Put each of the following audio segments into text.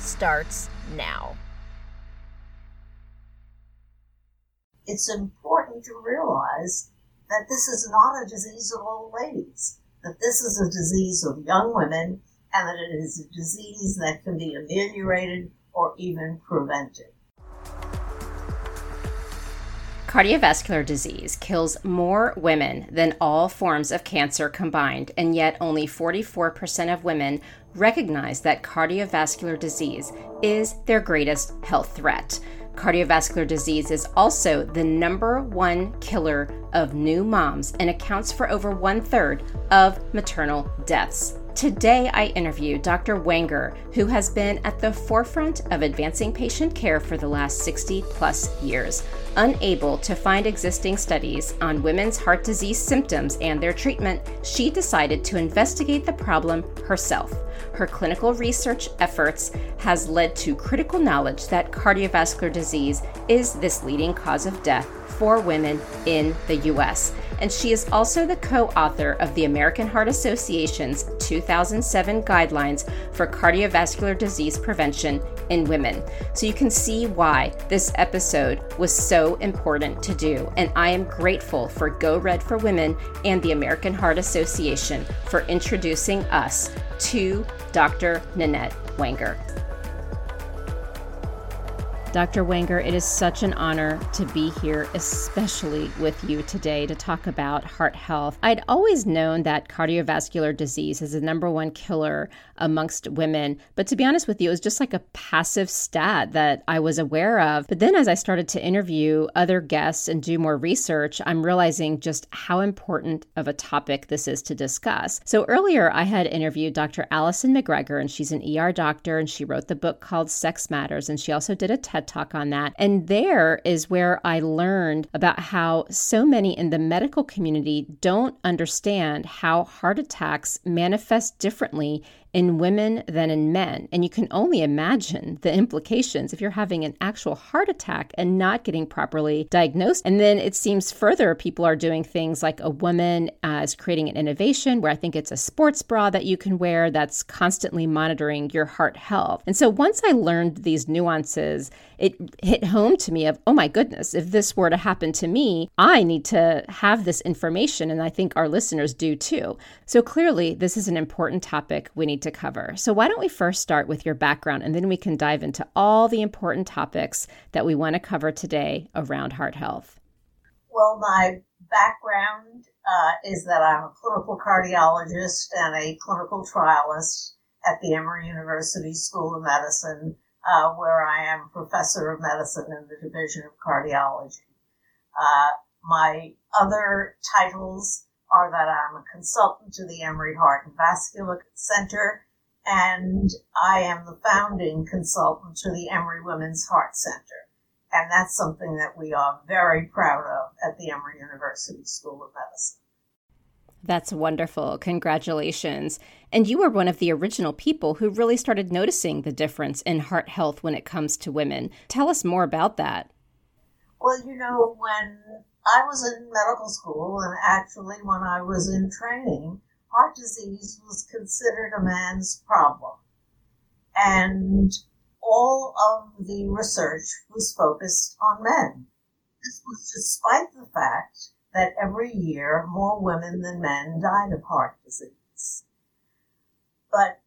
starts now. it's important to realize that this is not a disease of old ladies, that this is a disease of young women, and that it is a disease that can be ameliorated or even prevented. Cardiovascular disease kills more women than all forms of cancer combined, and yet only 44% of women recognize that cardiovascular disease is their greatest health threat. Cardiovascular disease is also the number one killer of new moms and accounts for over one third of maternal deaths. Today, I interview Dr. Wenger, who has been at the forefront of advancing patient care for the last 60 plus years. Unable to find existing studies on women's heart disease symptoms and their treatment, she decided to investigate the problem herself. Her clinical research efforts has led to critical knowledge that cardiovascular disease is this leading cause of death for women in the US. And she is also the co author of the American Heart Association's 2007 guidelines for cardiovascular disease prevention in women. So you can see why this episode was so important to do. And I am grateful for Go Red for Women and the American Heart Association for introducing us to Dr. Nanette Wenger. Dr. Wenger, it is such an honor to be here, especially with you today to talk about heart health. I'd always known that cardiovascular disease is the number one killer amongst women, but to be honest with you, it was just like a passive stat that I was aware of. But then as I started to interview other guests and do more research, I'm realizing just how important of a topic this is to discuss. So earlier, I had interviewed Dr. Alyson McGregor, and she's an ER doctor, and she wrote the book called Sex Matters, and she also did a TED talk on that. And there is where I learned about how so many in the medical community don't understand how heart attacks manifest differently in women than in men. And you can only imagine the implications if you're having an actual heart attack and not getting properly diagnosed. And then it seems further people are doing things like a woman uh, is creating an innovation where I think it's a sports bra that you can wear that's constantly monitoring your heart health. And so once I learned these nuances, it hit home to me of, oh my goodness, if this were to happen to me, I need to have this information. And I think our listeners do too. So clearly, this is an important topic we need to cover. So why don't we first start with your background and then we can dive into all the important topics that we want to cover today around heart health. Well, my background uh, is that I'm a clinical cardiologist and a clinical trialist at the Emory University School of Medicine, uh, where I am professor of medicine in the Division of Cardiology. Uh, my other titles are that I'm a consultant to the Emory Heart and Vascular Center, and I am the founding consultant to the Emory Women's Heart Center. And that's something that we are very proud of at the Emory University School of Medicine. That's wonderful. Congratulations. And you were one of the original people who really started noticing the difference in heart health when it comes to women. Tell us more about that. Well, you know, when I was in medical school, and actually, when I was in training, heart disease was considered a man's problem. And all of the research was focused on men. This was despite the fact that every year more women than men died of heart disease. But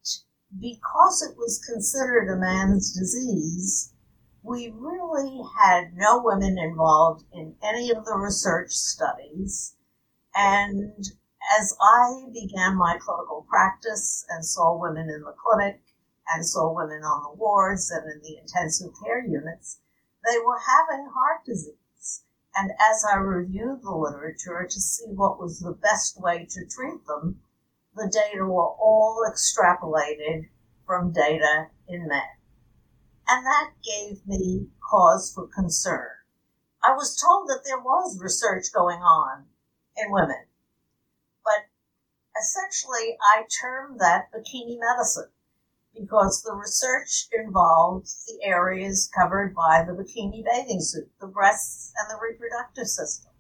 because it was considered a man's disease, we really had no women involved in any of the research studies. And as I began my clinical practice and saw women in the clinic and saw women on the wards and in the intensive care units, they were having heart disease. And as I reviewed the literature to see what was the best way to treat them, the data were all extrapolated from data in men. And that gave me cause for concern. I was told that there was research going on in women, but essentially I termed that bikini medicine because the research involved the areas covered by the bikini bathing suit, the breasts and the reproductive system.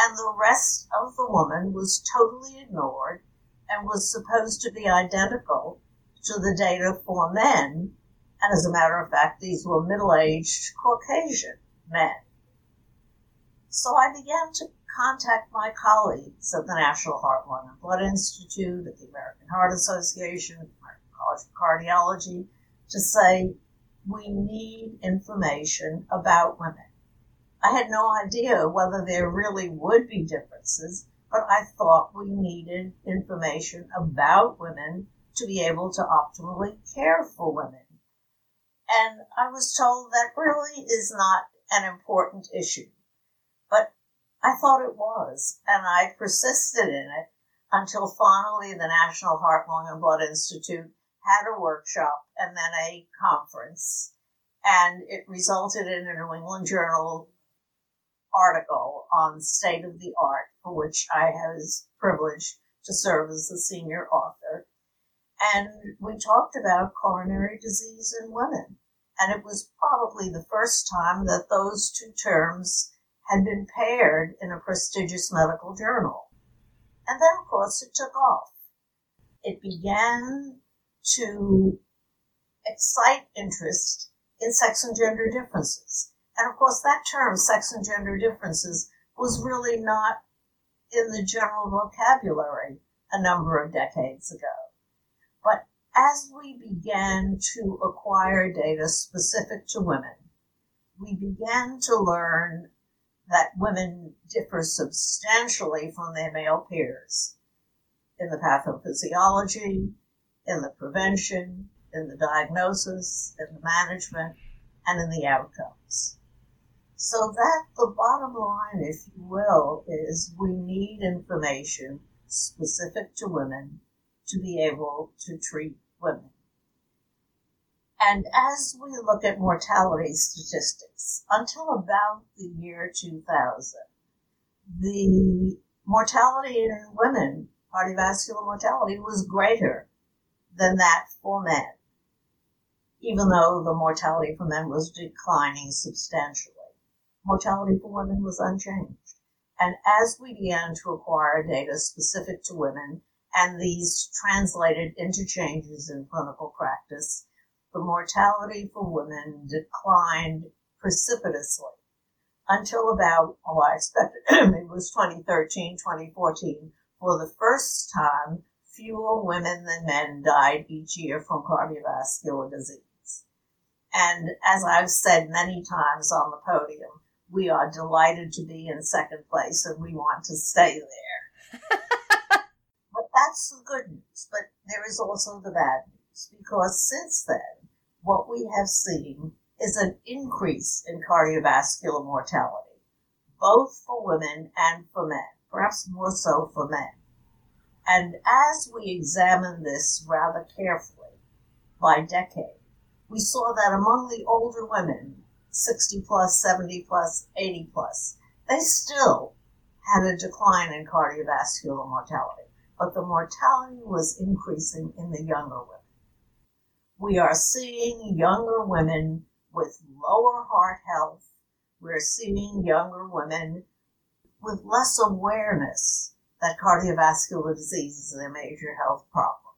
And the rest of the woman was totally ignored and was supposed to be identical to the data for men. And as a matter of fact, these were middle aged Caucasian men. So I began to contact my colleagues at the National Heart, Lung, and Blood Institute, at the American Heart Association, College of Cardiology, to say we need information about women. I had no idea whether there really would be differences, but I thought we needed information about women to be able to optimally care for women. And I was told that really is not an important issue. But I thought it was, and I persisted in it until finally the National Heart, Lung, and Blood Institute had a workshop and then a conference. And it resulted in a New England Journal article on state of the art, for which I was privileged to serve as the senior author and we talked about coronary disease in women. And it was probably the first time that those two terms had been paired in a prestigious medical journal. And then, of course, it took off. It began to excite interest in sex and gender differences. And of course, that term, sex and gender differences, was really not in the general vocabulary a number of decades ago. But as we began to acquire data specific to women, we began to learn that women differ substantially from their male peers in the pathophysiology, in the prevention, in the diagnosis, in the management, and in the outcomes. So that the bottom line, if you will, is we need information specific to women to be able to treat women. And as we look at mortality statistics, until about the year 2000, the mortality in women, cardiovascular mortality, was greater than that for men, even though the mortality for men was declining substantially. Mortality for women was unchanged. And as we began to acquire data specific to women, and these translated into changes in clinical practice, the mortality for women declined precipitously until about, oh, I expect it was 2013, 2014, for the first time, fewer women than men died each year from cardiovascular disease. And as I've said many times on the podium, we are delighted to be in second place and we want to stay there. But that's the good news, but there is also the bad news because since then, what we have seen is an increase in cardiovascular mortality, both for women and for men, perhaps more so for men. And as we examined this rather carefully by decade, we saw that among the older women, 60 plus, 70 plus, 80 plus, they still had a decline in cardiovascular mortality but the mortality was increasing in the younger women. We are seeing younger women with lower heart health. We're seeing younger women with less awareness that cardiovascular disease is a major health problem.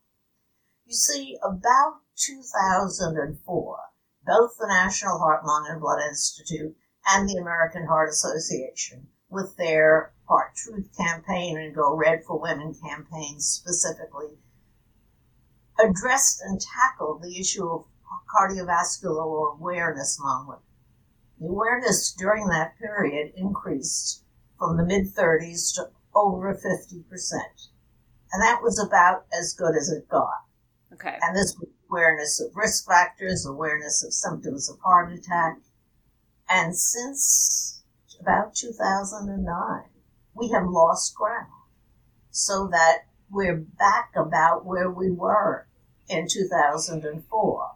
You see, about 2004, both the National Heart, Lung, and Blood Institute and the American Heart Association, with their Heart Truth campaign and Go Red for Women campaign specifically, addressed and tackled the issue of cardiovascular awareness among women. The awareness during that period increased from the mid 30s to over 50%. And that was about as good as it got. Okay. And this was awareness of risk factors, awareness of symptoms of heart attack. And since about 2009, we have lost ground so that we're back about where we were in 2004.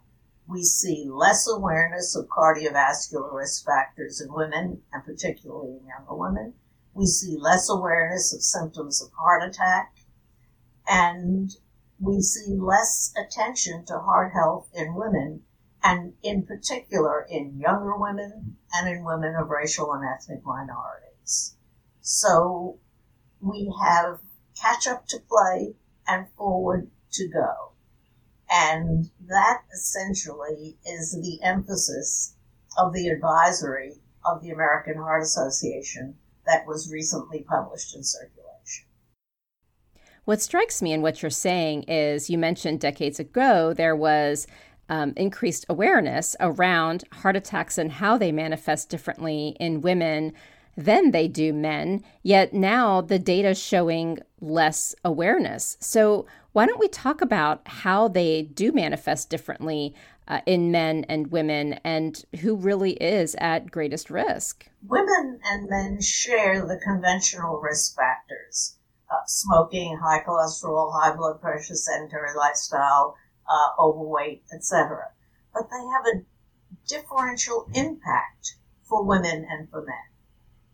We see less awareness of cardiovascular risk factors in women, and particularly in younger women. We see less awareness of symptoms of heart attack, and we see less attention to heart health in women, and in particular in younger women and in women of racial and ethnic minorities. So we have catch up to play and forward to go. And that essentially is the emphasis of the advisory of the American Heart Association that was recently published in circulation. What strikes me in what you're saying is you mentioned decades ago there was um, increased awareness around heart attacks and how they manifest differently in women than they do men, yet now the data showing less awareness. So, why don't we talk about how they do manifest differently uh, in men and women and who really is at greatest risk? Women and men share the conventional risk factors uh, smoking, high cholesterol, high blood pressure, sedentary lifestyle, uh, overweight, etc. But they have a differential impact for women and for men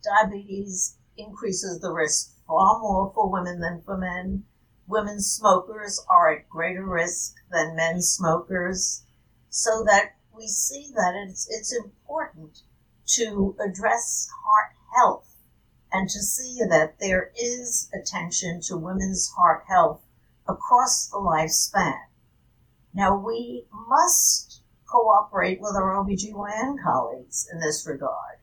diabetes increases the risk far more for women than for men. Women smokers are at greater risk than men smokers, so that we see that it's, it's important to address heart health and to see that there is attention to women's heart health across the lifespan. Now, we must cooperate with our OBGYN colleagues in this regard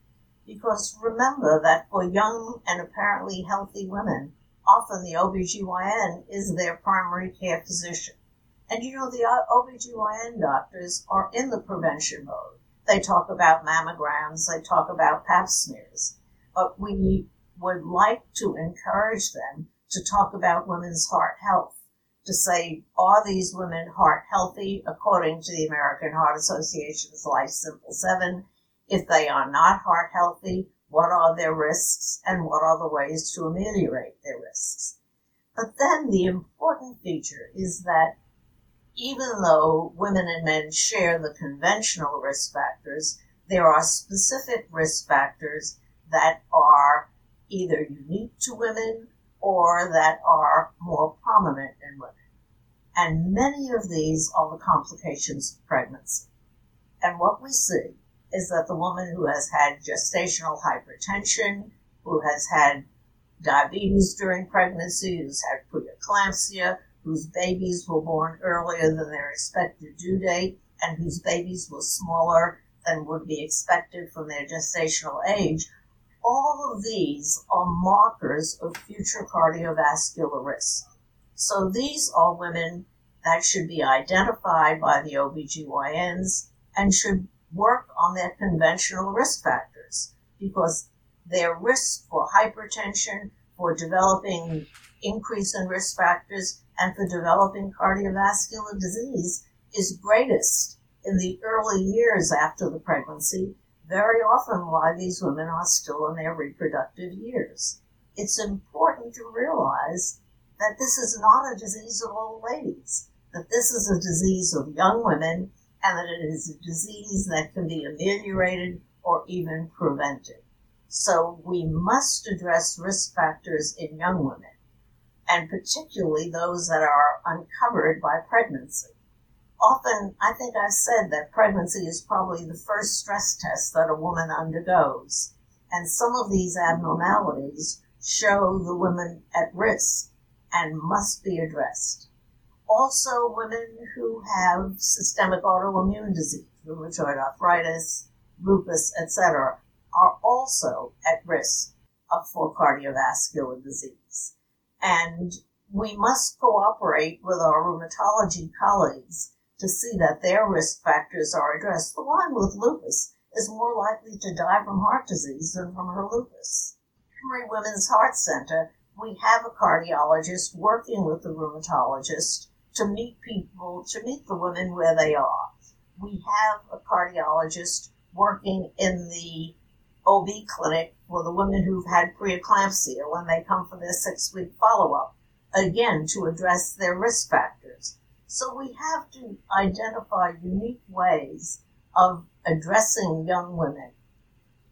because remember that for young and apparently healthy women, often the OBGYN is their primary care physician. And you know, the OBGYN doctors are in the prevention mode. They talk about mammograms, they talk about pap smears. But we would like to encourage them to talk about women's heart health, to say, are these women heart healthy according to the American Heart Association's Life Simple 7? If they are not heart healthy, what are their risks and what are the ways to ameliorate their risks? But then the important feature is that even though women and men share the conventional risk factors, there are specific risk factors that are either unique to women or that are more prominent in women. And many of these are the complications of pregnancy. And what we see is that the woman who has had gestational hypertension, who has had diabetes during pregnancy, who's had preeclampsia, whose babies were born earlier than their expected due date, and whose babies were smaller than would be expected from their gestational age, all of these are markers of future cardiovascular risk. So these are women that should be identified by the OBGYNs and should work on their conventional risk factors because their risk for hypertension, for developing increase in risk factors, and for developing cardiovascular disease is greatest in the early years after the pregnancy, very often while these women are still in their reproductive years. It's important to realize that this is not a disease of old ladies, that this is a disease of young women and that it is a disease that can be ameliorated or even prevented. So we must address risk factors in young women, and particularly those that are uncovered by pregnancy. Often, I think I've said that pregnancy is probably the first stress test that a woman undergoes. And some of these abnormalities show the women at risk and must be addressed. Also, women who have systemic autoimmune disease, rheumatoid arthritis, lupus, etc., are also at risk of for cardiovascular disease. And we must cooperate with our rheumatology colleagues to see that their risk factors are addressed. The one with lupus is more likely to die from heart disease than from her lupus. Emory Women's Heart Center, we have a cardiologist working with the rheumatologist to meet people, to meet the women where they are. We have a cardiologist working in the OB clinic for the women who've had preeclampsia when they come for their six week follow up, again, to address their risk factors. So we have to identify unique ways of addressing young women.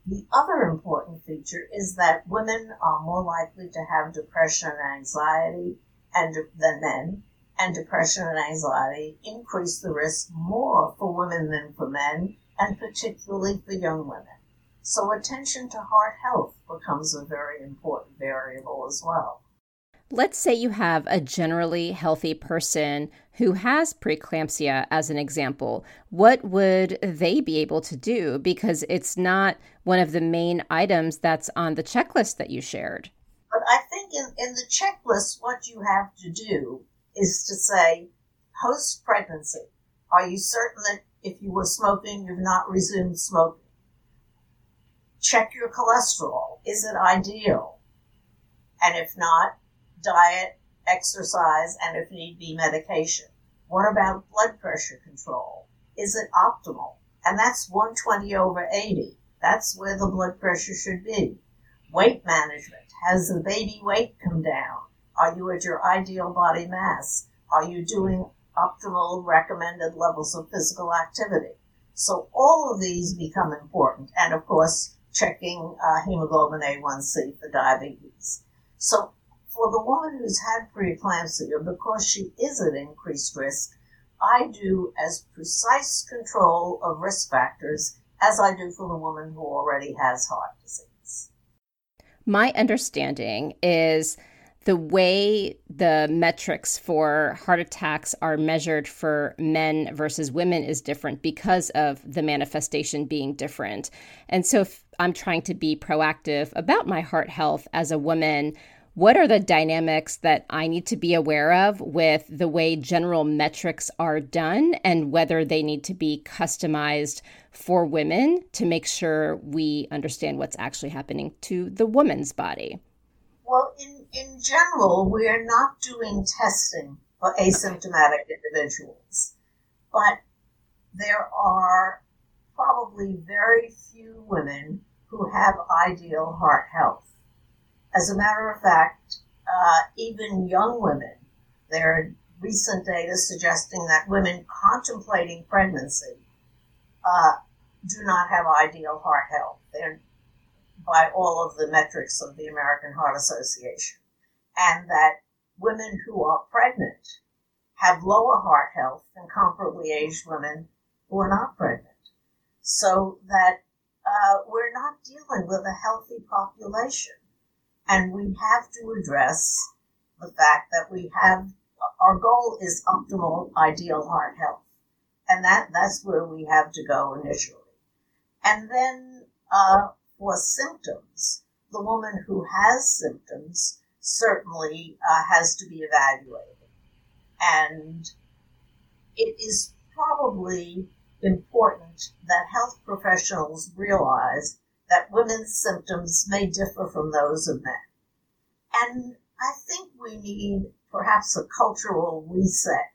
The other important feature is that women are more likely to have depression and anxiety and than men, and depression and anxiety increase the risk more for women than for men, and particularly for young women. So attention to heart health becomes a very important variable as well. Let's say you have a generally healthy person who has preeclampsia, as an example. What would they be able to do? Because it's not one of the main items that's on the checklist that you shared. But I think in, in the checklist, what you have to do is to say, post pregnancy, are you certain that if you were smoking, you've not resumed smoking? Check your cholesterol. Is it ideal? And if not, diet, exercise, and if need be, medication. What about blood pressure control? Is it optimal? And that's 120 over 80. That's where the blood pressure should be. Weight management. Has the baby weight come down? Are you at your ideal body mass? Are you doing optimal recommended levels of physical activity? So all of these become important. And of course, checking uh, hemoglobin A1C for diabetes. So for the woman who's had preeclampsia, because she is at increased risk, I do as precise control of risk factors as I do for the woman who already has heart disease. My understanding is the way the metrics for heart attacks are measured for men versus women is different because of the manifestation being different. And so, if I'm trying to be proactive about my heart health as a woman, what are the dynamics that I need to be aware of with the way general metrics are done and whether they need to be customized for women to make sure we understand what's actually happening to the woman's body? Well, in, in general, we are not doing testing for asymptomatic individuals, but there are probably very few women who have ideal heart health. As a matter of fact, uh, even young women, there are recent data suggesting that women contemplating pregnancy uh, do not have ideal heart health. They're by all of the metrics of the American Heart Association, and that women who are pregnant have lower heart health than comparably aged women who are not pregnant. So that uh, we're not dealing with a healthy population. And we have to address the fact that we have our goal is optimal, ideal heart health. And that, that's where we have to go initially. And then, uh, for symptoms, the woman who has symptoms certainly uh, has to be evaluated. And it is probably important that health professionals realize that women's symptoms may differ from those of men. And I think we need perhaps a cultural reset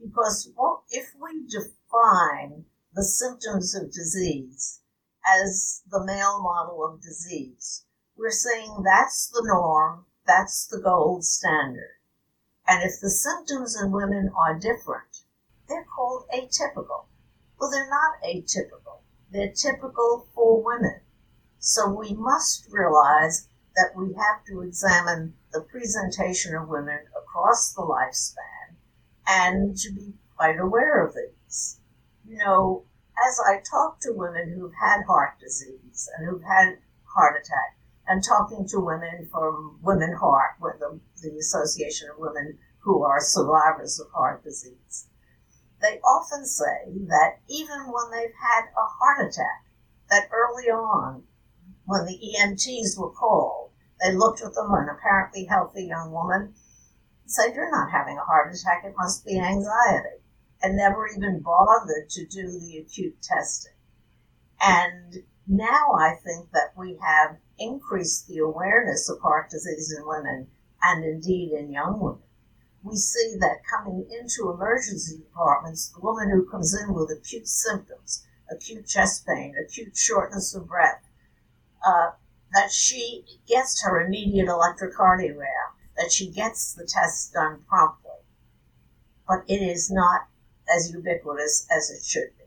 because if we define the symptoms of disease as the male model of disease, we're saying that's the norm, that's the gold standard. And if the symptoms in women are different, they're called atypical. Well, they're not atypical. They're typical for women. So we must realize that we have to examine the presentation of women across the lifespan and to be quite aware of these. You know, as I talk to women who've had heart disease and who've had heart attack and talking to women from WomenHeart, with the, the Association of Women who are survivors of heart disease. They often say that even when they've had a heart attack, that early on, when the EMTs were called, they looked at them, an apparently healthy young woman, and said, You're not having a heart attack, it must be anxiety, and never even bothered to do the acute testing. And now I think that we have increased the awareness of heart disease in women and indeed in young women. We see that coming into emergency departments, the woman who comes in with acute symptoms, acute chest pain, acute shortness of breath, uh, that she gets her immediate electrocardiogram, that she gets the test done promptly. But it is not as ubiquitous as it should be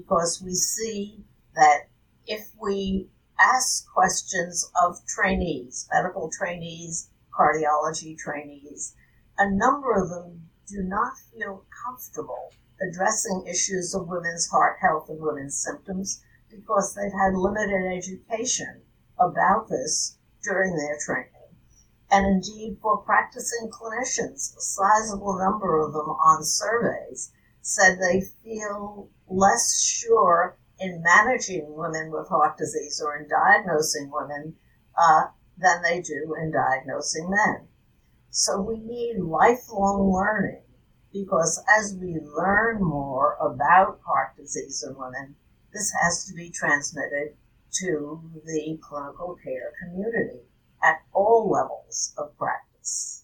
because we see that if we ask questions of trainees, medical trainees, cardiology trainees, a number of them do not feel comfortable addressing issues of women's heart health and women's symptoms because they've had limited education about this during their training. And indeed, for practicing clinicians, a sizable number of them on surveys said they feel less sure in managing women with heart disease or in diagnosing women uh, than they do in diagnosing men. So we need lifelong learning because as we learn more about heart disease in women, this has to be transmitted to the clinical care community at all levels of practice.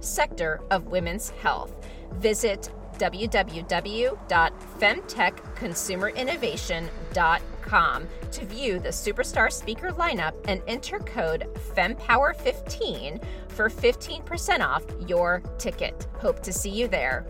sector of women's health. Visit www.femtechconsumerinnovation.com to view the superstar speaker lineup and enter code FEMPOWER15 for 15% off your ticket. Hope to see you there.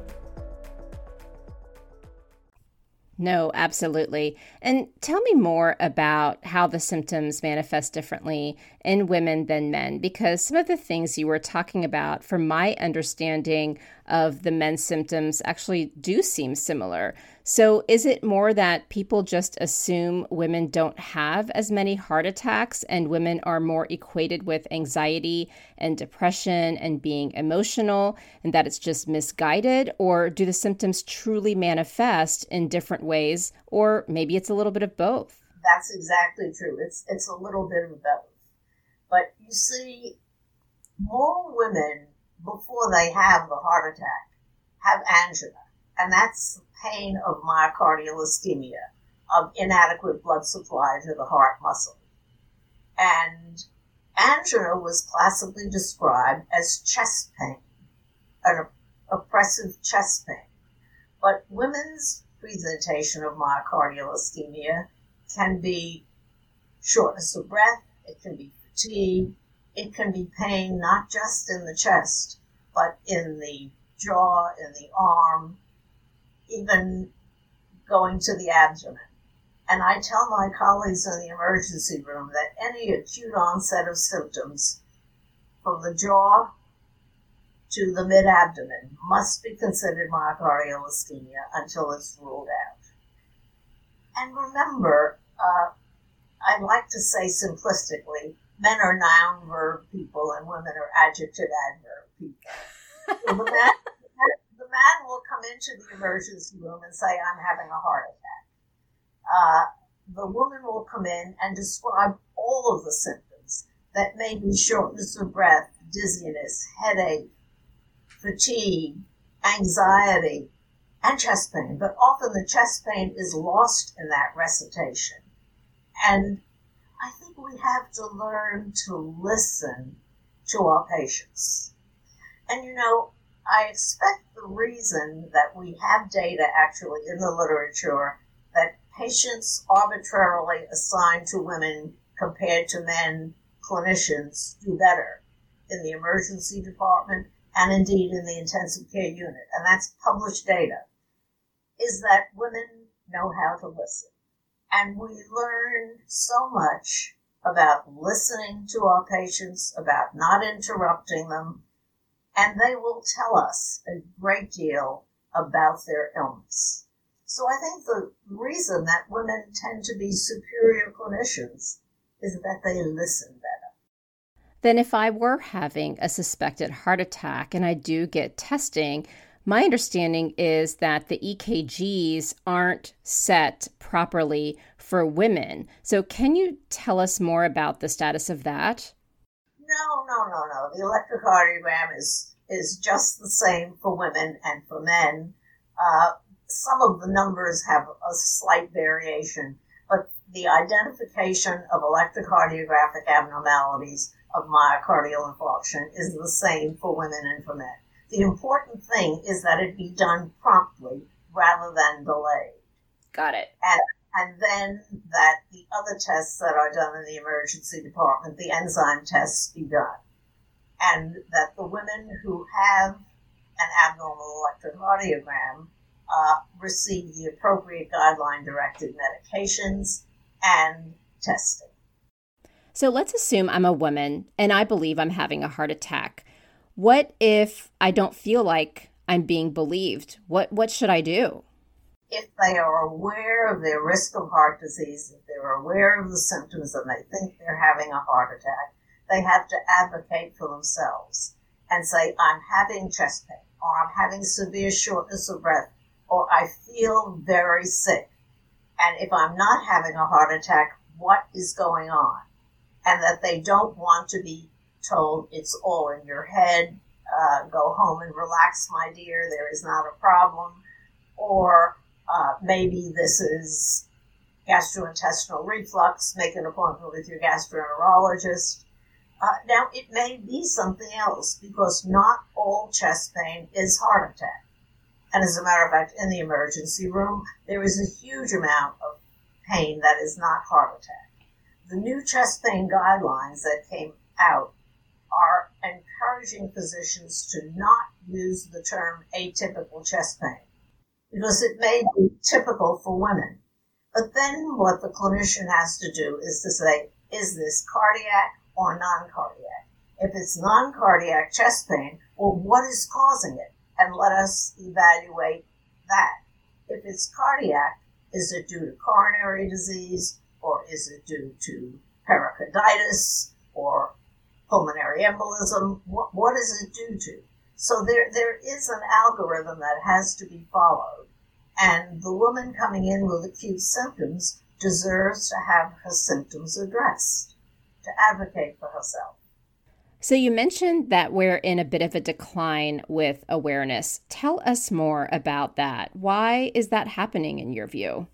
No, absolutely. And tell me more about how the symptoms manifest differently in women than men, because some of the things you were talking about, from my understanding of the men's symptoms, actually do seem similar. So, is it more that people just assume women don't have as many heart attacks and women are more equated with anxiety and depression and being emotional and that it's just misguided? Or do the symptoms truly manifest in different ways? Or maybe it's a little bit of both? That's exactly true. It's, it's a little bit of both. But you see, more women, before they have the heart attack, have angina and that's the pain of myocardial ischemia, of inadequate blood supply to the heart muscle. And angina was classically described as chest pain, an oppressive chest pain. But women's presentation of myocardial ischemia can be shortness of breath, it can be it can be pain not just in the chest, but in the jaw, in the arm, even going to the abdomen. And I tell my colleagues in the emergency room that any acute onset of symptoms from the jaw to the mid abdomen must be considered myocardial ischemia until it's ruled out. And remember, uh, I like to say simplistically, men are noun verb people and women are adjective adverb people. So the man, man will come into the emergency room and say, I'm having a heart attack. Uh, the woman will come in and describe all of the symptoms that may be shortness of breath, dizziness, headache, fatigue, anxiety, and chest pain. But often the chest pain is lost in that recitation. And I think we have to learn to listen to our patients. And you know, I expect the reason that we have data actually in the literature that patients arbitrarily assigned to women compared to men clinicians do better in the emergency department and indeed in the intensive care unit, and that's published data, is that women know how to listen. And we learn so much about listening to our patients, about not interrupting them, and they will tell us a great deal about their illness. So I think the reason that women tend to be superior clinicians is that they listen better. Then, if I were having a suspected heart attack and I do get testing, my understanding is that the EKGs aren't set properly for women. So, can you tell us more about the status of that? No, no, no, no. The electrocardiogram is is just the same for women and for men. Uh, some of the numbers have a slight variation, but the identification of electrocardiographic abnormalities of myocardial infarction is the same for women and for men. The important thing is that it be done promptly rather than delayed. Got it. And, and then that the other tests that are done in the emergency department, the enzyme tests, be done. And that the women who have an abnormal electrocardiogram uh, receive the appropriate guideline directed medications and testing. So let's assume I'm a woman and I believe I'm having a heart attack. What if I don't feel like I'm being believed? What what should I do? If they are aware of their risk of heart disease, if they're aware of the symptoms and they think they're having a heart attack, they have to advocate for themselves and say, I'm having chest pain, or I'm having severe shortness of breath, or I feel very sick. And if I'm not having a heart attack, what is going on? and that they don't want to be told it's all in your head. Uh, go home and relax, my dear. There is not a problem. Or uh, maybe this is gastrointestinal reflux. Make an appointment with your gastroenterologist. Uh, now, it may be something else because not all chest pain is heart attack. And as a matter of fact, in the emergency room, there is a huge amount of pain that is not heart attack the new chest pain guidelines that came out are encouraging physicians to not use the term atypical chest pain because it may be typical for women. But then what the clinician has to do is to say, is this cardiac or non-cardiac? If it's non-cardiac chest pain, well, what is causing it? And let us evaluate that. If it's cardiac, is it due to coronary disease? or is it due to pericarditis or pulmonary embolism? What, what is it due to? So there, there is an algorithm that has to be followed. And the woman coming in with acute symptoms deserves to have her symptoms addressed, to advocate for herself. So, you mentioned that we're in a bit of a decline with awareness. Tell us more about that. Why is that happening in your view?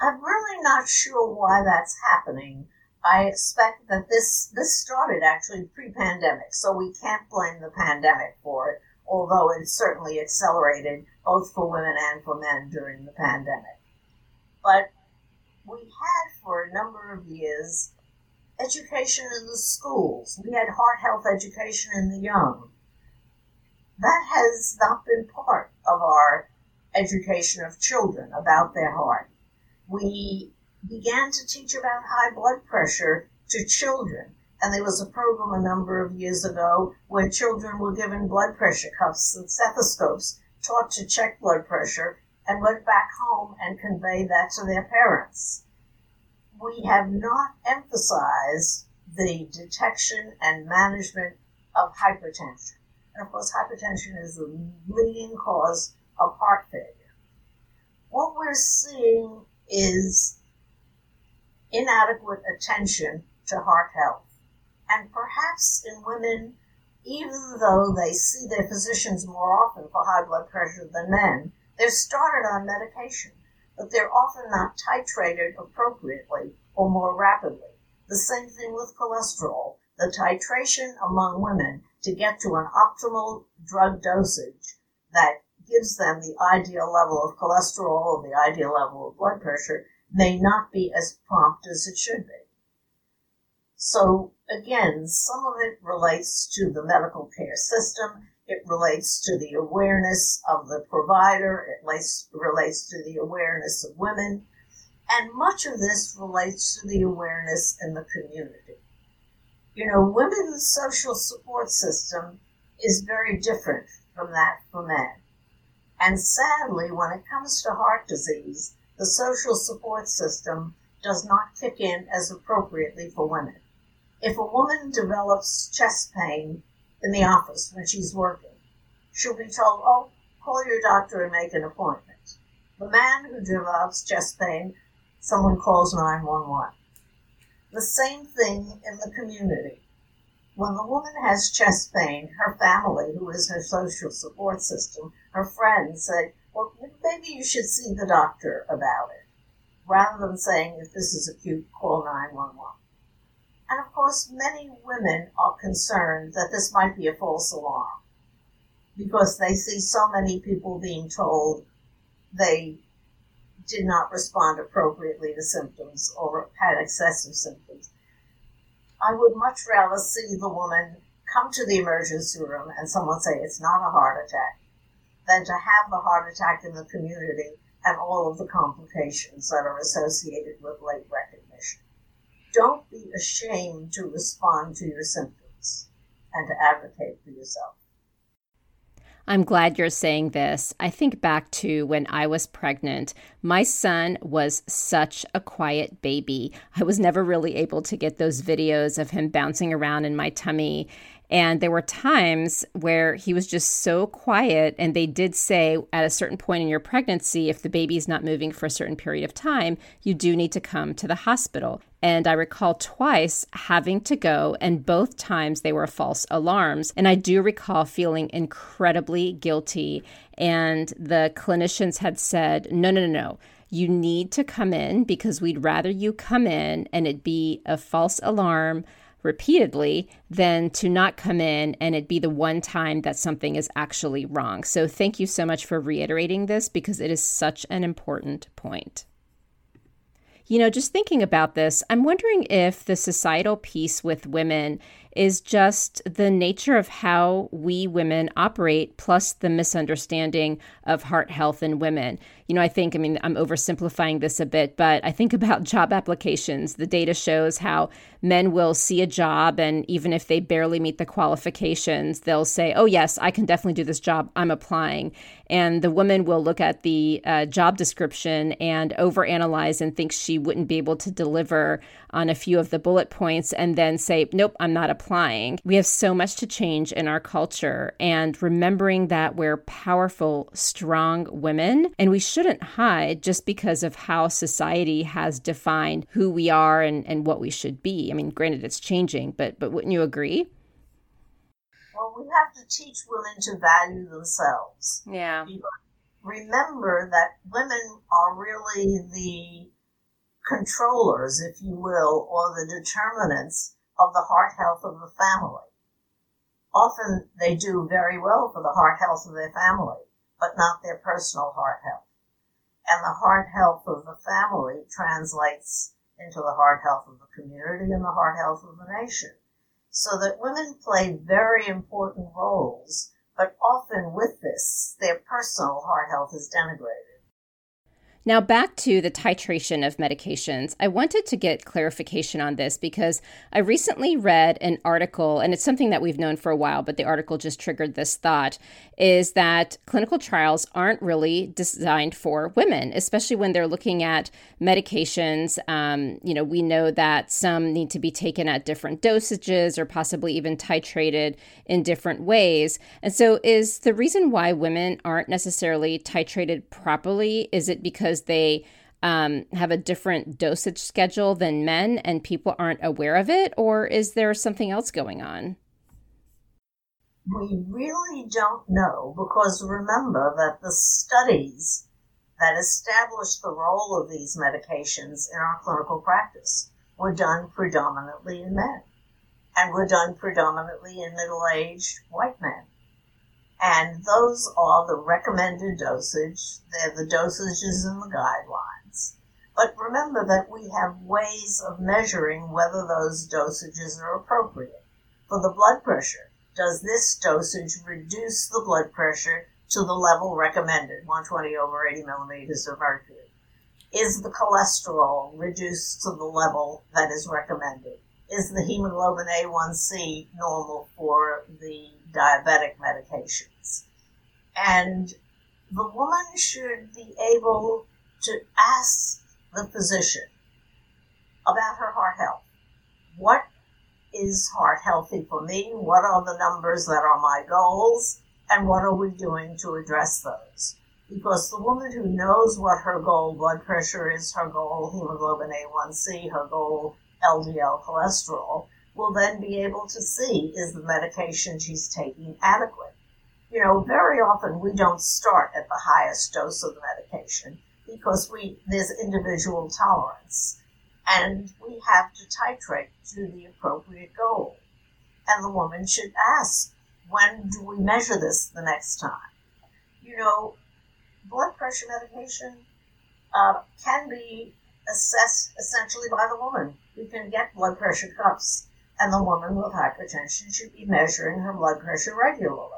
I'm really not sure why that's happening. I expect that this this started actually pre-pandemic, so we can't blame the pandemic for it, although it certainly accelerated both for women and for men during the pandemic. But we had for a number of years education in the schools. We had heart health education in the young. That has not been part of our education of children about their heart we began to teach about high blood pressure to children. And there was a program a number of years ago where children were given blood pressure cuffs and stethoscopes, taught to check blood pressure, and went back home and conveyed that to their parents. We have not emphasized the detection and management of hypertension. And of course, hypertension is the leading cause of heart failure. What we're seeing is inadequate attention to heart health. And perhaps in women, even though they see their physicians more often for high blood pressure than men, they're started on medication, but they're often not titrated appropriately or more rapidly. The same thing with cholesterol. The titration among women to get to an optimal drug dosage that gives them the ideal level of cholesterol or the ideal level of blood pressure may not be as prompt as it should be. So again, some of it relates to the medical care system. It relates to the awareness of the provider. It relates to the awareness of women. And much of this relates to the awareness in the community. You know, women's social support system is very different from that for men. And sadly, when it comes to heart disease, the social support system does not kick in as appropriately for women. If a woman develops chest pain in the office when she's working, she'll be told, oh, call your doctor and make an appointment. The man who develops chest pain, someone calls 911. The same thing in the community. When the woman has chest pain, her family, who is her social support system, her friends say, well, maybe you should see the doctor about it, rather than saying, if this is acute, call 911. And of course, many women are concerned that this might be a false alarm because they see so many people being told they did not respond appropriately to symptoms or had excessive symptoms. I would much rather see the woman come to the emergency room and someone say it's not a heart attack than to have the heart attack in the community and all of the complications that are associated with late recognition. Don't be ashamed to respond to your symptoms and to advocate for yourself. I'm glad you're saying this. I think back to when I was pregnant. My son was such a quiet baby. I was never really able to get those videos of him bouncing around in my tummy. And there were times where he was just so quiet. And they did say at a certain point in your pregnancy, if the baby is not moving for a certain period of time, you do need to come to the hospital. And I recall twice having to go, and both times they were false alarms. And I do recall feeling incredibly guilty. And the clinicians had said, no, no, no, no. You need to come in because we'd rather you come in and it be a false alarm repeatedly than to not come in and it be the one time that something is actually wrong. So thank you so much for reiterating this because it is such an important point. You know, just thinking about this, I'm wondering if the societal piece with women is just the nature of how we women operate, plus the misunderstanding of heart health in women. You know, I think, I mean, I'm oversimplifying this a bit, but I think about job applications. The data shows how men will see a job, and even if they barely meet the qualifications, they'll say, Oh, yes, I can definitely do this job. I'm applying. And the woman will look at the uh, job description and overanalyze and think she wouldn't be able to deliver on a few of the bullet points and then say, Nope, I'm not applying. We have so much to change in our culture, and remembering that we're powerful, strong women, and we shouldn't hide just because of how society has defined who we are and, and what we should be. I mean, granted, it's changing, but but wouldn't you agree? Well, we have to teach women to value themselves. Yeah. Remember that women are really the controllers, if you will, or the determinants of the heart health of the family. Often they do very well for the heart health of their family, but not their personal heart health. And the heart health of the family translates into the heart health of the community and the heart health of the nation. So that women play very important roles, but often with this, their personal heart health is denigrated. Now, back to the titration of medications. I wanted to get clarification on this because I recently read an article, and it's something that we've known for a while, but the article just triggered this thought is that clinical trials aren't really designed for women, especially when they're looking at medications. Um, you know, we know that some need to be taken at different dosages or possibly even titrated in different ways. And so, is the reason why women aren't necessarily titrated properly, is it because because they um, have a different dosage schedule than men and people aren't aware of it? Or is there something else going on? We really don't know because remember that the studies that established the role of these medications in our clinical practice were done predominantly in men and were done predominantly in middle aged white men. And those are the recommended dosage. They're the dosages in the guidelines. But remember that we have ways of measuring whether those dosages are appropriate. For the blood pressure, does this dosage reduce the blood pressure to the level recommended, 120 over 80 millimeters of mercury? Is the cholesterol reduced to the level that is recommended? Is the hemoglobin A1C normal for the diabetic medications? And the woman should be able to ask the physician about her heart health. What is heart healthy for me? What are the numbers that are my goals? And what are we doing to address those? Because the woman who knows what her goal blood pressure is, her goal hemoglobin A1C, her goal LDL cholesterol, will then be able to see is the medication she's taking adequate. You know, very often we don't start at the highest dose of the medication because we there's individual tolerance and we have to titrate to the appropriate goal. And the woman should ask, when do we measure this the next time? You know, blood pressure medication uh, can be assessed essentially by the woman. You can get blood pressure cuffs, and the woman with hypertension should be measuring her blood pressure regularly.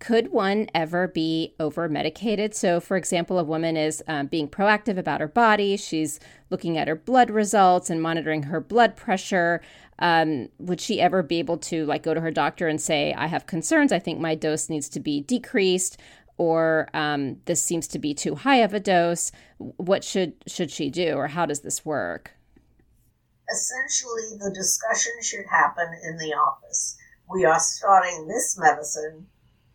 Could one ever be over medicated? So, for example, a woman is um, being proactive about her body, she's looking at her blood results and monitoring her blood pressure. Um, would she ever be able to like go to her doctor and say, I have concerns, I think my dose needs to be decreased? Or um, this seems to be too high of a dose. What should should she do, or how does this work? Essentially, the discussion should happen in the office. We are starting this medicine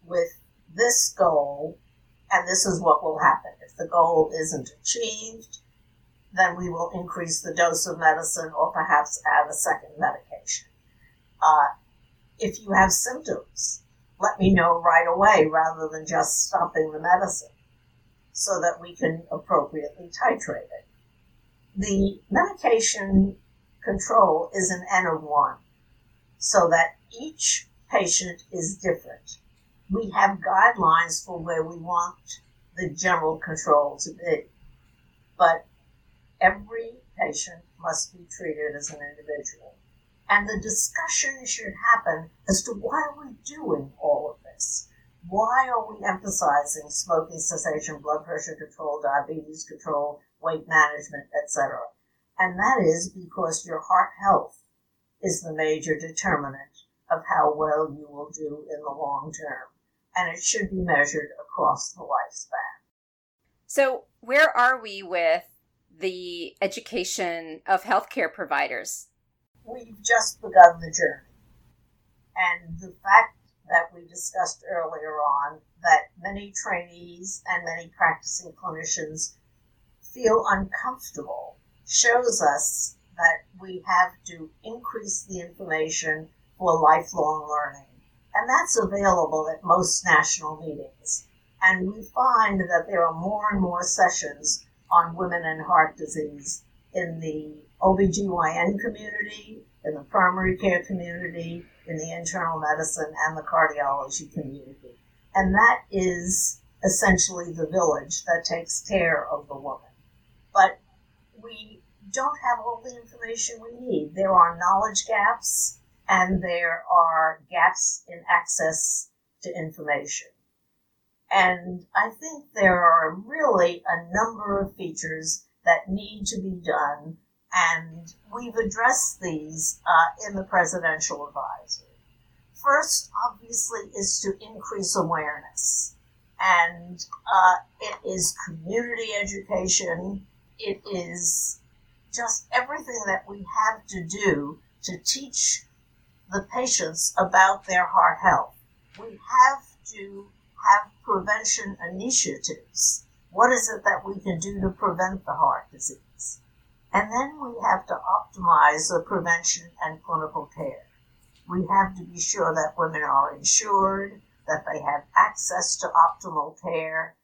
with this goal, and this is what will happen. If the goal isn't achieved, then we will increase the dose of medicine or perhaps add a second medication. Uh, if you have symptoms, let me know right away rather than just stopping the medicine so that we can appropriately titrate it. The medication control is an N of one so that each patient is different we have guidelines for where we want the general control to be. But every patient must be treated as an individual. And the discussion should happen as to why are we doing all of this? Why are we emphasizing smoking cessation, blood pressure control, diabetes control, weight management, etc.? And that is because your heart health is the major determinant of how well you will do in the long term and it should be measured across the lifespan. So, where are we with the education of healthcare providers? We've just begun the journey. And the fact that we discussed earlier on that many trainees and many practicing clinicians feel uncomfortable shows us that we have to increase the information for lifelong learning and that's available at most national meetings. And we find that there are more and more sessions on women and heart disease in the OBGYN community, in the primary care community, in the internal medicine, and the cardiology community. And that is essentially the village that takes care of the woman. But don't have all the information we need. There are knowledge gaps and there are gaps in access to information. And I think there are really a number of features that need to be done, and we've addressed these uh, in the presidential advisory. First, obviously, is to increase awareness, and uh, it is community education. It is just everything that we have to do to teach the patients about their heart health. We have to have prevention initiatives. What is it that we can do to prevent the heart disease? And then we have to optimize the prevention and clinical care. We have to be sure that women are insured, that they have access to optimal care.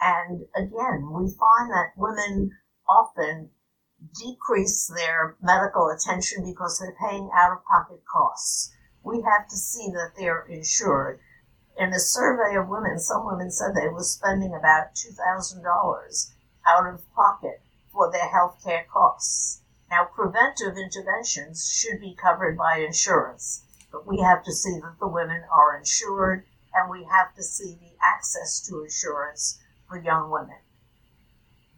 And again, we find that women often decrease their medical attention because they're paying out of pocket costs. We have to see that they're insured. In a survey of women, some women said they were spending about $2,000 out of pocket for their health care costs. Now, preventive interventions should be covered by insurance, but we have to see that the women are insured and we have to see the access to insurance for young women.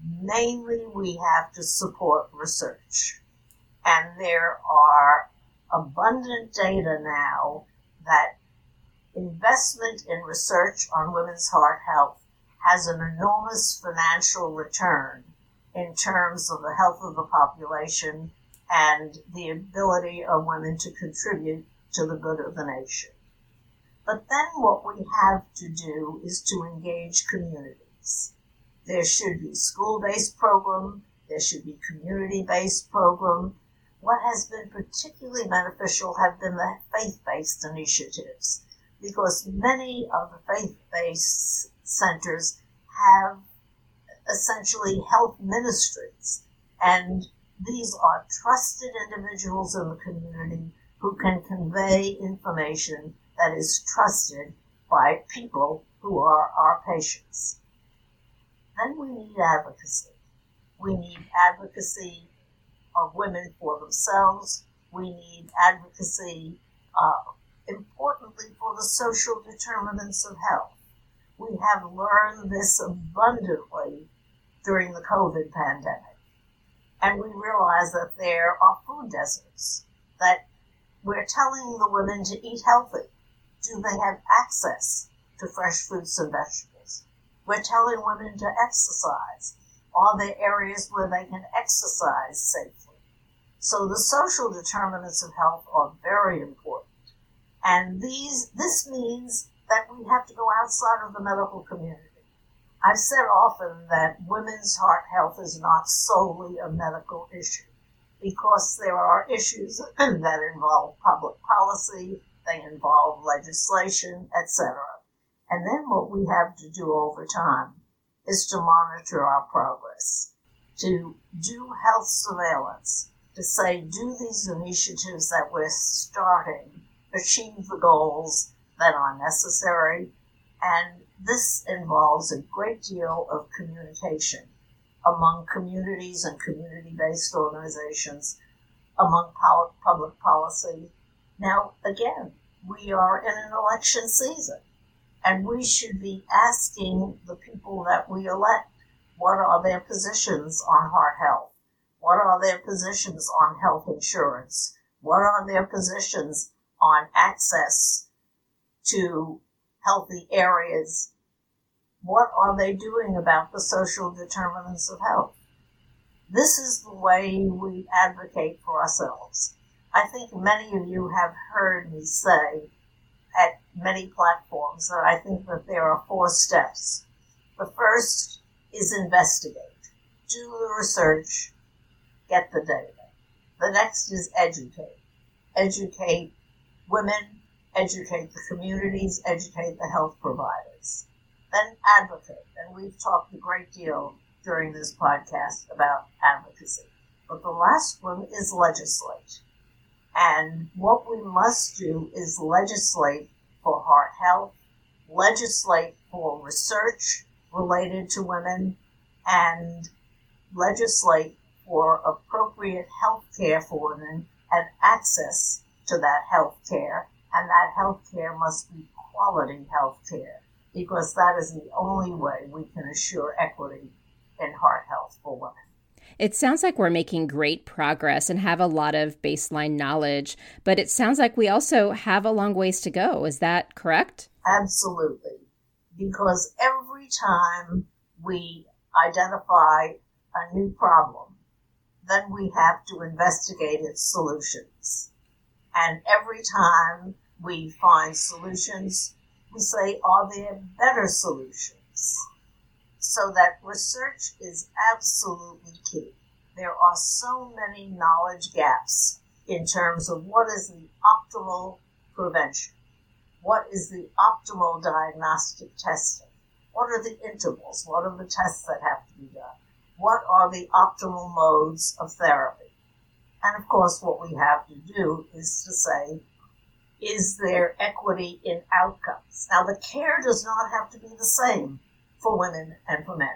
Mainly, we have to support research. And there are abundant data now that investment in research on women's heart health has an enormous financial return in terms of the health of the population and the ability of women to contribute to the good of the nation. But then what we have to do is to engage communities. There should be school-based program, there should be community-based program. What has been particularly beneficial have been the faith-based initiatives because many of the faith-based centers have essentially health ministries and these are trusted individuals in the community who can convey information that is trusted by people who are our patients. Then we need advocacy. We need advocacy of women for themselves. We need advocacy, uh, importantly, for the social determinants of health. We have learned this abundantly during the COVID pandemic. And we realize that there are food deserts, that we're telling the women to eat healthy. Do they have access to fresh fruits and vegetables? We're telling women to exercise. Are there areas where they can exercise safely? So the social determinants of health are very important. And these, this means that we have to go outside of the medical community. I've said often that women's heart health is not solely a medical issue because there are issues that involve public policy, they involve legislation, etc. And then what we have to do over time is to monitor our progress, to do health surveillance, to say, do these initiatives that we're starting achieve the goals that are necessary? And this involves a great deal of communication among communities and community based organizations, among public policy. Now, again, we are in an election season, and we should be asking the people that we elect what are their positions on heart health? What are their positions on health insurance? What are their positions on access to healthy areas, what are they doing about the social determinants of health? This is the way we advocate for ourselves. I think many of you have heard me say at many platforms that I think that there are four steps. The first is investigate, do the research, get the data. The next is educate, educate women, educate the communities, educate the health providers. Then advocate, and we've talked a great deal during this podcast about advocacy. But the last one is legislate. And what we must do is legislate for heart health, legislate for research related to women, and legislate for appropriate health care for women and access to that health care and that health care must be quality health care because that is the only way we can assure equity in heart health for women. It sounds like we're making great progress and have a lot of baseline knowledge, but it sounds like we also have a long ways to go. Is that correct? Absolutely. Because every time we identify a new problem, then we have to investigate its solutions. And every time we find solutions, we say, are there better solutions? So that research is absolutely key. There are so many knowledge gaps in terms of what is the optimal prevention, what is the optimal diagnostic testing, what are the intervals, what are the tests that have to be done, what are the optimal modes of therapy. And of course, what we have to do is to say, is there equity in outcomes? Now, the care does not have to be the same for women and for men.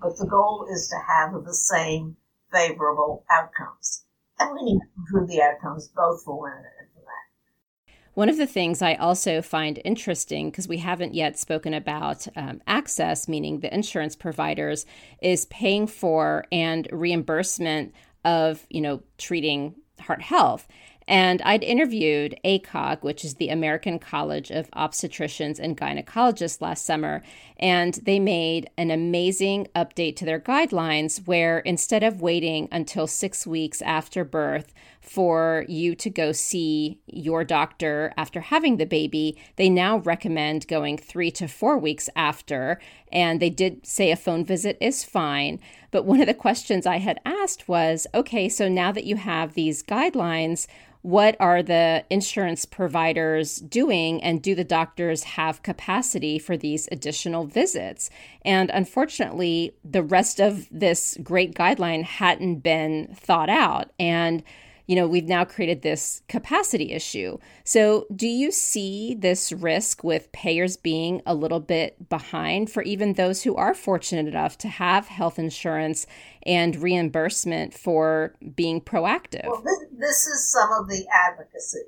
but the goal is to have the same favorable outcomes. And we need to improve the outcomes both for women and for men. One of the things I also find interesting, because we haven't yet spoken about um, access, meaning the insurance providers, is paying for and reimbursement of, you know, treating heart health. And I'd interviewed ACOG, which is the American College of Obstetricians and Gynecologists, last summer. And they made an amazing update to their guidelines where instead of waiting until six weeks after birth for you to go see your doctor after having the baby, they now recommend going three to four weeks after. And they did say a phone visit is fine. But one of the questions I had asked was okay, so now that you have these guidelines, what are the insurance providers doing and do the doctors have capacity for these additional visits and unfortunately the rest of this great guideline hadn't been thought out and you know, we've now created this capacity issue. So, do you see this risk with payers being a little bit behind for even those who are fortunate enough to have health insurance and reimbursement for being proactive? Well, this, this is some of the advocacy.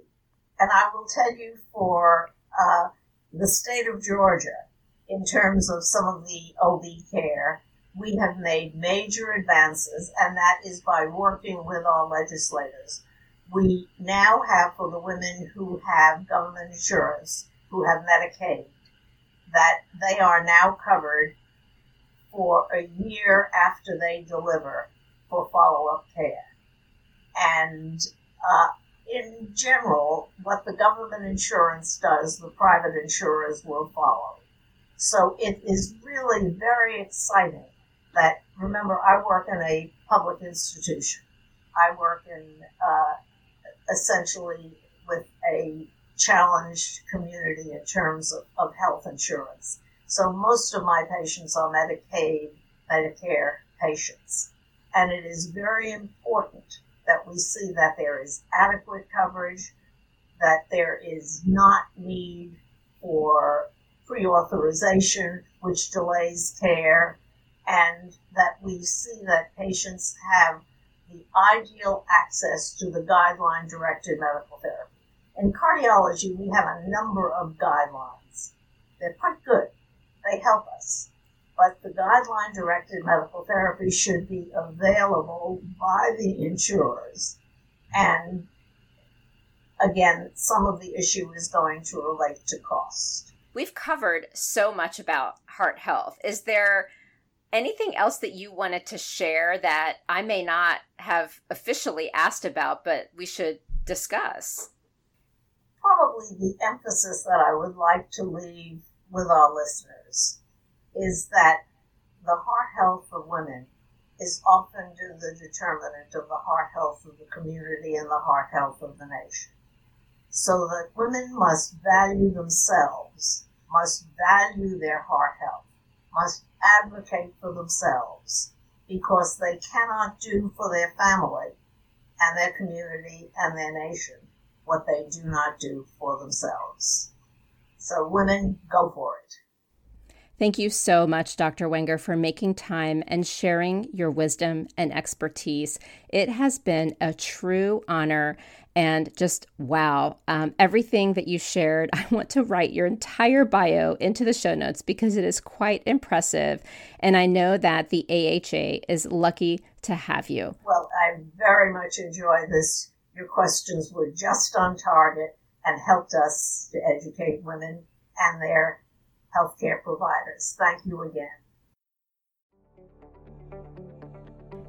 And I will tell you for uh, the state of Georgia, in terms of some of the OB care, we have made major advances, and that is by working with our legislators. We now have for the women who have government insurance, who have Medicaid, that they are now covered for a year after they deliver for follow up care. And uh, in general, what the government insurance does, the private insurers will follow. So it is really very exciting that remember, I work in a public institution. I work in uh, essentially with a challenged community in terms of, of health insurance. So most of my patients are Medicaid, Medicare patients. And it is very important that we see that there is adequate coverage, that there is not need for pre authorization, which delays care, and that we see that patients have the ideal access to the guideline directed medical therapy. In cardiology, we have a number of guidelines. They're quite good, they help us. But the guideline directed medical therapy should be available by the insurers. And again, some of the issue is going to relate to cost. We've covered so much about heart health. Is there anything else that you wanted to share that I may not have officially asked about, but we should discuss? Probably the emphasis that I would like to leave with our listeners is that the heart health of women is often the determinant of the heart health of the community and the heart health of the nation. So that women must value themselves, must value their heart health, must advocate for themselves because they cannot do for their family and their community and their nation what they do not do for themselves. So, women, go for it. Thank you so much, Dr. Wenger, for making time and sharing your wisdom and expertise. It has been a true honor and just wow. Um, everything that you shared, I want to write your entire bio into the show notes because it is quite impressive. And I know that the AHA is lucky to have you. Well, I very much enjoy this. Your questions were just on target and helped us to educate women and their healthcare providers. Thank you again.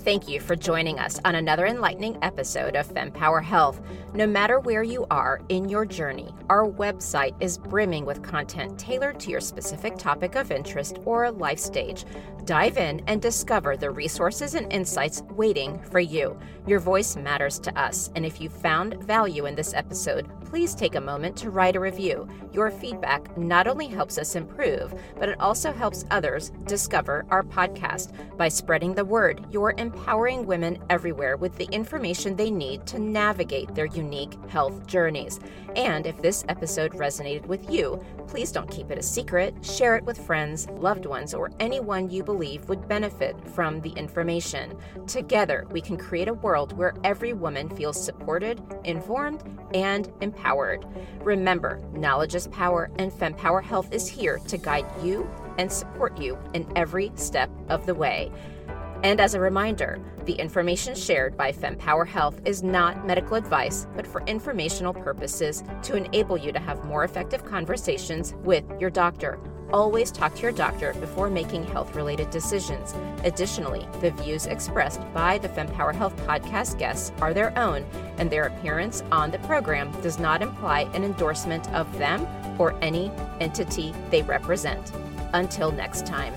Thank you for joining us on another enlightening episode of FemPower Health. No matter where you are in your journey, our website is brimming with content tailored to your specific topic of interest or life stage. Dive in and discover the resources and insights waiting for you. Your voice matters to us, and if you found value in this episode, please take a moment to write a review. Your feedback not only helps us improve, but it also helps others discover our podcast. By spreading the word, you're empowering women everywhere with the information they need to navigate their unique health journeys. And if this episode resonated with you, please don't keep it a secret. Share it with friends, loved ones, or anyone you believe would benefit from the information. Together, we can create a world where every woman feels supported, informed, and empowered. Remember, knowledge is power, and FemPower Health is here to guide you and support you in every step of the way. And as a reminder, the information shared by FemPower Health is not medical advice, but for informational purposes to enable you to have more effective conversations with your doctor. Always talk to your doctor before making health related decisions. Additionally, the views expressed by the FemPower Health podcast guests are their own, and their appearance on the program does not imply an endorsement of them or any entity they represent. Until next time.